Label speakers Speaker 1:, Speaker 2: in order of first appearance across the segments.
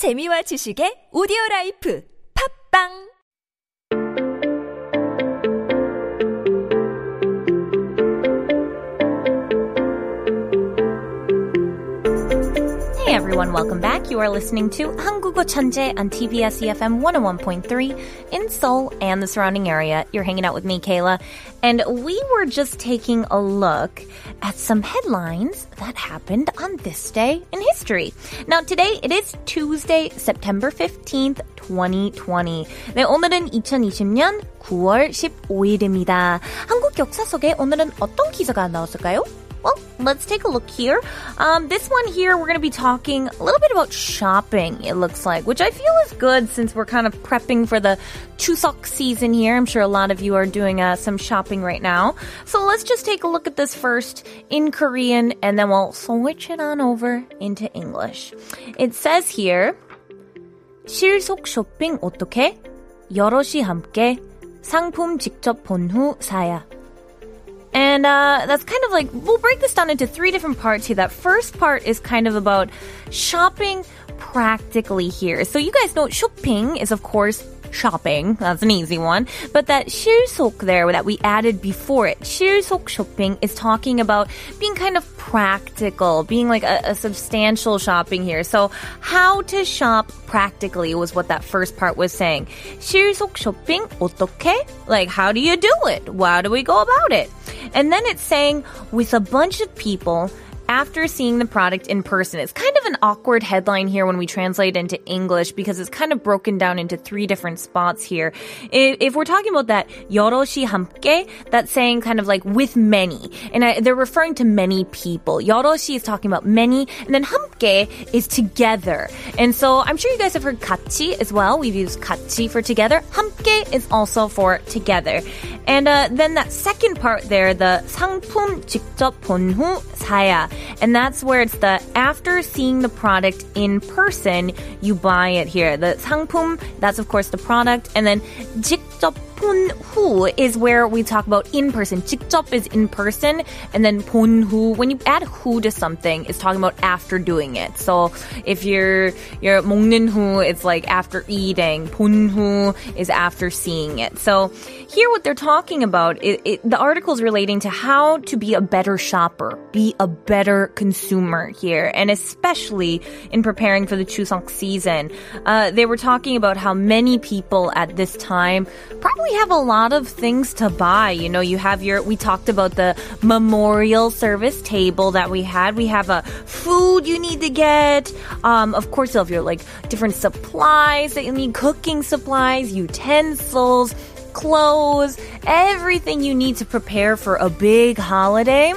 Speaker 1: 재미와 지식의 오디오 라이프. 팝빵
Speaker 2: everyone, welcome back. You are listening to 한국어 천재 on TBS EFM 101.3 in Seoul and the surrounding area. You're hanging out with me, Kayla, and we were just taking a look at some headlines that happened on this day in history. Now today it is Tuesday, September 15th, 2020. 네, 오늘은 2020년 9월 15일입니다. 한국 역사 속에 오늘은 어떤 기사가 나왔을까요? Well, let's take a look here. Um, this one here, we're going to be talking a little bit about shopping, it looks like, which I feel is good since we're kind of prepping for the Chuseok season here. I'm sure a lot of you are doing uh, some shopping right now. So let's just take a look at this first in Korean and then we'll switch it on over into English. It says here, 실속 쇼핑 어떻게? 여럿이 함께 상품 직접 본 후 사야. And uh, that's kind of like, we'll break this down into three different parts here. That first part is kind of about shopping practically here. So you guys know shopping is, of course, shopping. That's an easy one. But that 실속 there that we added before it, 실속 shopping is talking about being kind of practical, being like a, a substantial shopping here. So how to shop practically was what that first part was saying. 실속 shopping 어떻게? Like how do you do it? How do we go about it? And then it's saying with a bunch of people after seeing the product in person. It's kind of an awkward headline here when we translate into English because it's kind of broken down into three different spots here. If, if we're talking about that 여럿이 함께, that's saying kind of like with many. And I, they're referring to many people. 여럿이 is talking about many, and then 함께 is together. And so I'm sure you guys have heard 같이 as well. We've used 같이 for together. 함께 is also for together. And uh, then that second part there, the 상품 직접 본 후 사야. And that's where it's the after seeing the product in person, you buy it here. The 상품, that's of course the product. And then 직접 본 후 is where we talk about in person. 직접 is in person. And then 본 후, when you add 후 to something, it's talking about after doing it. So if you're, you're 먹는 후, it's like after eating. 본 후 is after seeing it. So here what they're talking about, it, it, the article is relating to how to be a better shopper, be a better consumer here, and especially in preparing for the Chuseok season. Uh, they were talking about how many people at this time probably have a lot of things to buy. You know, you have your, we talked about the memorial service table that we had. We have a food you need to get. Um, of course, you have your like different supplies that you need, cooking supplies, utensils clothes, everything you need to prepare for a big holiday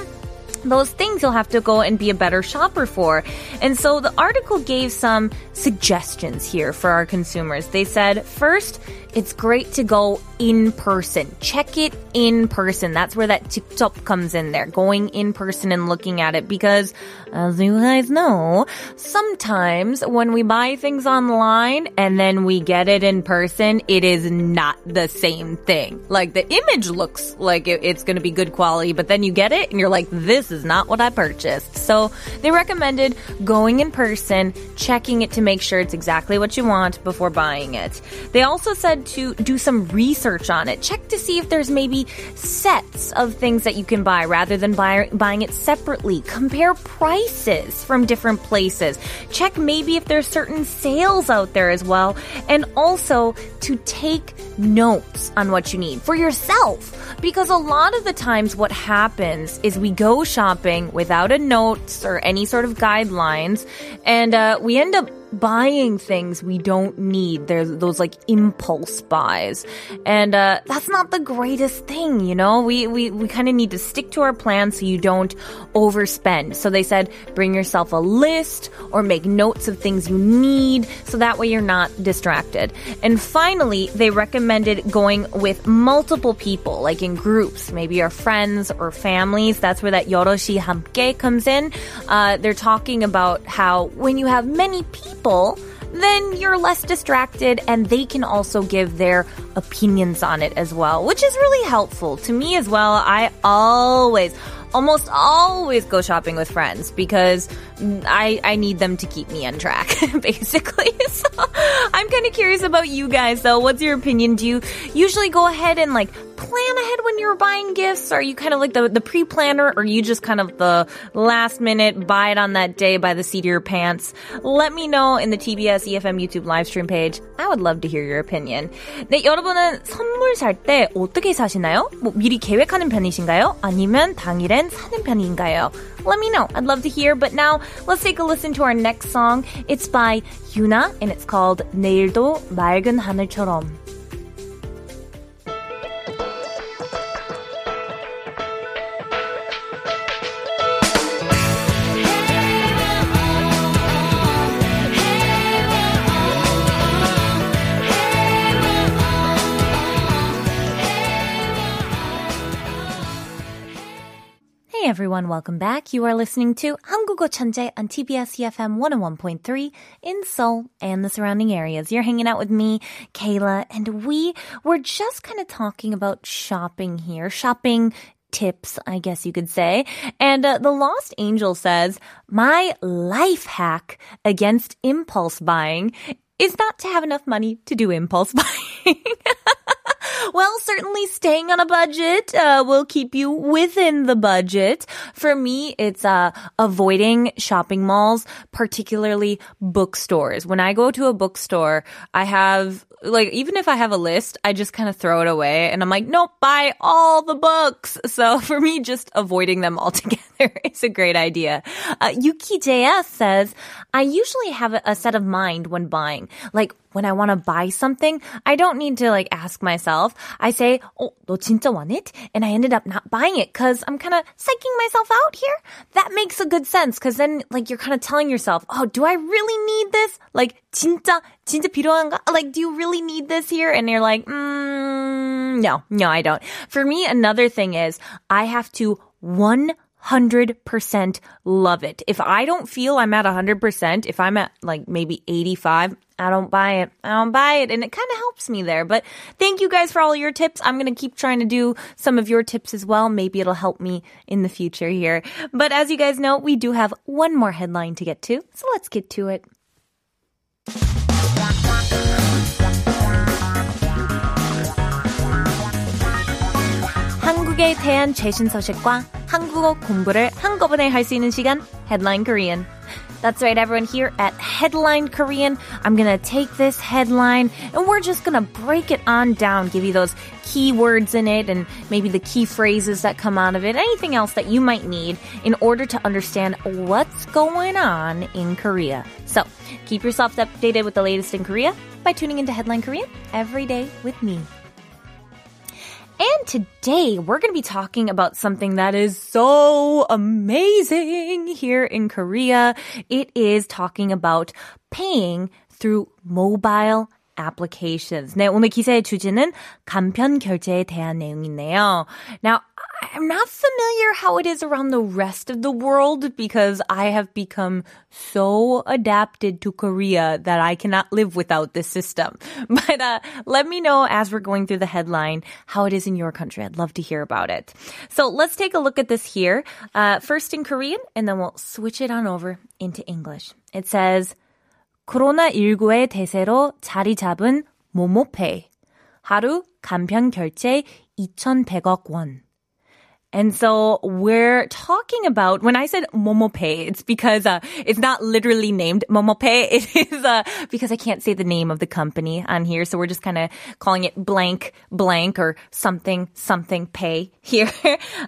Speaker 2: those things you'll have to go and be a better shopper for. And so the article gave some suggestions here for our consumers. They said, first, it's great to go in person. Check it in person. That's where that 직접 comes in there. Going in person and looking at it because as you guys know, sometimes when we buy things online and then we get it in person, it is not the same thing. Like the image looks like it's going to be good quality, but then you get it and you're like, this is not what I purchased. So they recommended going in person, checking it to make sure it's exactly what you want before buying it. They also said to do some research on it. Check to see if there's maybe sets of things that you can buy rather than buy, buying it separately. Compare prices from different places. Check maybe if there's certain sales out there as well. And also to take notes on what you need for yourself. Because a lot of the times what happens is we go shopping without a notes or any sort of guidelines and uh, we end up buying things we don't need. There's those like impulse buys. And uh, that's not the greatest thing, you know? We, we, we kind of need to stick to our plan so you don't overspend. So they said bring yourself a list or make notes of things you need so that way you're not distracted. And finally, they recommended going with multiple people, like in groups, maybe your friends or families. That's where that yoroshi hamke comes in. Uh, they're talking about how when you have many people, people, then you're less distracted and they can also give their opinions on it as well, which is really helpful to me as well. I always, almost always go shopping with friends because I, I need them to keep me on track, basically. So I'm kind of curious about you guys though. What's your opinion? Do you usually go ahead and like plan ahead when you're buying gifts? Are you kind of like the, the pre-planner or you just kind of the last minute buy it on that day by the seat of your pants? Let me know in the TBS EFM YouTube live stream page. I would love to hear your opinion. 네, 여러분은 선물 살 때 어떻게 사시나요? 뭐 미리 계획하는 편이신가요? 아니면 당일엔 사는 편인가요? Let me know. I'd love to hear. But now let's take a listen to our next song. It's by Yuna and it's called 내일도 맑은 하늘처럼. Hey everyone, welcome back. You are listening to 한국어 천재 on TBS EFM 101.3 in Seoul and the surrounding areas. You're hanging out with me, Kayla, and we were just kind of talking about shopping here. Shopping tips, I guess you could say. And uh, the Lost Angel says, my life hack against impulse buying is not to have enough money to do impulse buying. Well, certainly staying on a budget uh, will keep you within the budget. For me, it's uh, avoiding shopping malls, particularly bookstores. When I go to a bookstore, I have like even if I have a list, I just kind of throw it away and I'm like, nope, buy all the books. So for me, just avoiding them altogether is a great idea. Uh, Yuki JS says, I usually have a, a set of mind when buying. Like when I want to buy something, I don't need to like ask myself. I say, "Oh, 너 진짜 want it?" And I ended up not buying it cuz I'm kind of psyching myself out here. That makes a good sense cuz then like you're kind of telling yourself, "Oh, do I really need this?" Like 진짜 진짜 필요한가? Like do you really need this here? And you're like, mm, "No, no, I don't." For me, another thing is I have to one 100% love it. If I don't feel I'm at 100%, if I'm at like maybe 85, I don't buy it. I don't buy it. And it kind of helps me there. But thank you guys for all your tips. I'm going to keep trying to do some of your tips as well. Maybe it'll help me in the future here. But as you guys know, we do have one more headline to get to. So let's get to it. 한국에 대한 최신 소식과 한국어 공부를 한꺼번에 할 수 있는 시간 Headline Korean. That's right, everyone. Here at Headline Korean, I'm gonna take this headline and we're just gonna break it on down, give you those key words in it and maybe the key phrases that come out of it, anything else that you might need in order to understand what's going on in Korea. So keep yourself updated with the latest in Korea by tuning into Headline Korean every day with me. And today we're going to be talking about something that is so amazing here in Korea. It is talking about paying through mobile applications. 네, 오늘 기사의 주제는 간편 결제에 대한 내용이네요. Now, I'm not familiar how it is around the rest of the world because I have become so adapted to Korea that I cannot live without this system. But uh, let me know as we're going through the headline how it is in your country. I'd love to hear about it. So let's take a look at this here. Uh, first in Korean, and then we'll switch it on over into English. It says, 코로나19의 대세로 자리 잡은 모모페이. 하루 간편 결제 2,100억 원. And so we're talking about, when I said MomoPay, it's because, uh, it's not literally named MomoPay. It is, uh, because I can't say the name of the company on here. So we're just kind of calling it blank, blank or something, something pay here.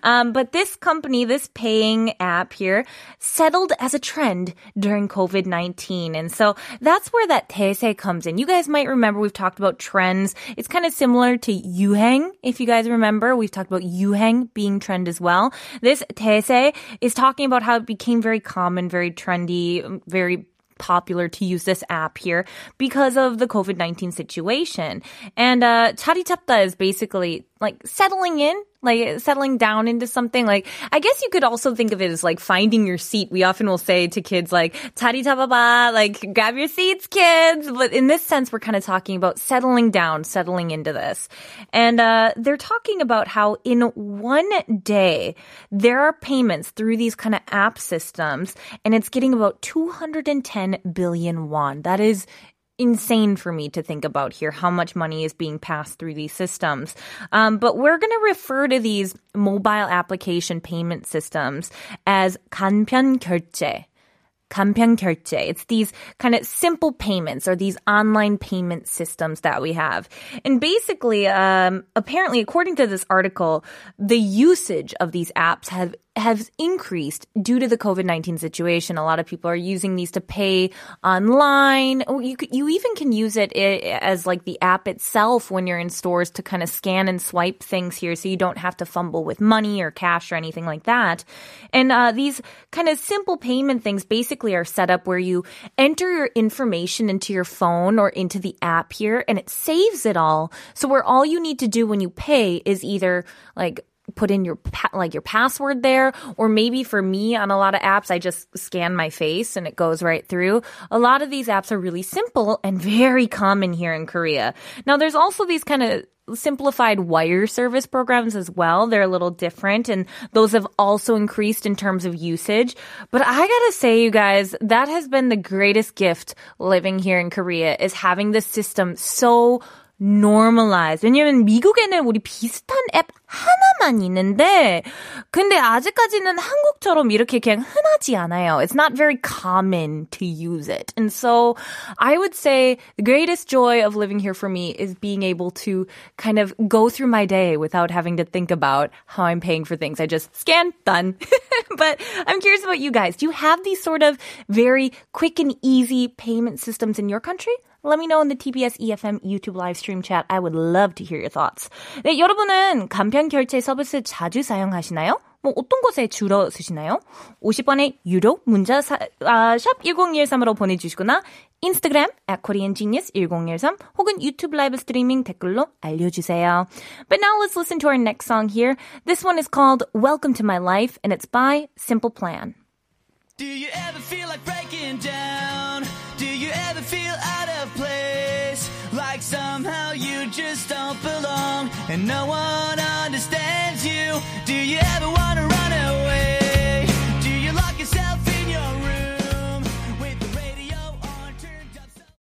Speaker 2: um, but this company, this paying app here settled as a trend during COVID-19. And so that's where that 대세 comes in. You guys might remember we've talked about trends. It's kind of similar to 유행. If you guys remember, we've talked about 유행 being trend as well. This 대세 is talking about how it became very common, very trendy, very popular to use this app here because of the COVID-19 situation. And uh, 자리 잡다 is basically like settling in, like settling down into something. Like, I guess you could also think of it as like finding your seat. We often will say to kids, like, "tadi tababa, like, grab your seats, kids. But in this sense, we're kind of talking about settling down, settling into this. And uh, they're talking about how in one day, there are payments through these kind of app systems, and it's getting about 210 billion won. That is insane for me to think about here how much money is being passed through these systems. Um, but we're going to refer to these mobile application payment systems as 간편 결제. 간편 결제. It's these kind of simple payments or these online payment systems that we have. And basically, um, apparently, according to this article, the usage of these apps have has increased due to the COVID-19 situation. A lot of people are using these to pay online. Oh, you you even can use it as like the app itself when you're in stores to kind of scan and swipe things here so you don't have to fumble with money or cash or anything like that. And uh, these kind of simple payment things basically are set up where you enter your information into your phone or into the app here and it saves it all. So where all you need to do when you pay is either like put in your like your password there or maybe for me on a lot of apps I just scan my face and it goes right through. A lot of these apps are really simple and very common here in Korea. Now there's also these kind of simplified wire service programs as well. They're a little different and those have also increased in terms of usage. But I gotta say, you guys, that has been the greatest gift living here in Korea is having this system so normalize. 왜냐면 미국에는 우리 비슷한 앱 하나만 있는데 근데 아직까지는 한국처럼 이렇게 그냥 흔하지 않아요. It's not very common to use it. And so I would say the greatest joy of living here for me is being able to kind of go through my day without having to think about how I'm paying for things. I just scan, done. but I'm curious about you guys. Do you have these sort of very quick and easy payment systems in your country? Let me know in the TBS EFM YouTube live stream chat. I would love to hear your thoughts. 네, 여러분은 간편 결제 서비스 자주 사용하시나요? 뭐 어떤 곳에 주로 쓰시나요? 50원의 유료 문자 사, 아, 샵 1013으로 보내주시거나 인스타그램 at koreangenius1013 혹은 유튜브 라이브 스트리밍 댓글로 알려주세요. But now let's listen to our next song here. This one is called Welcome to My Life and it's by Simple Plan.
Speaker 3: Do you ever feel like breaking down? Do you ever feel out of place? Like somehow you just don't belong and no one understands you? Do you ever wanna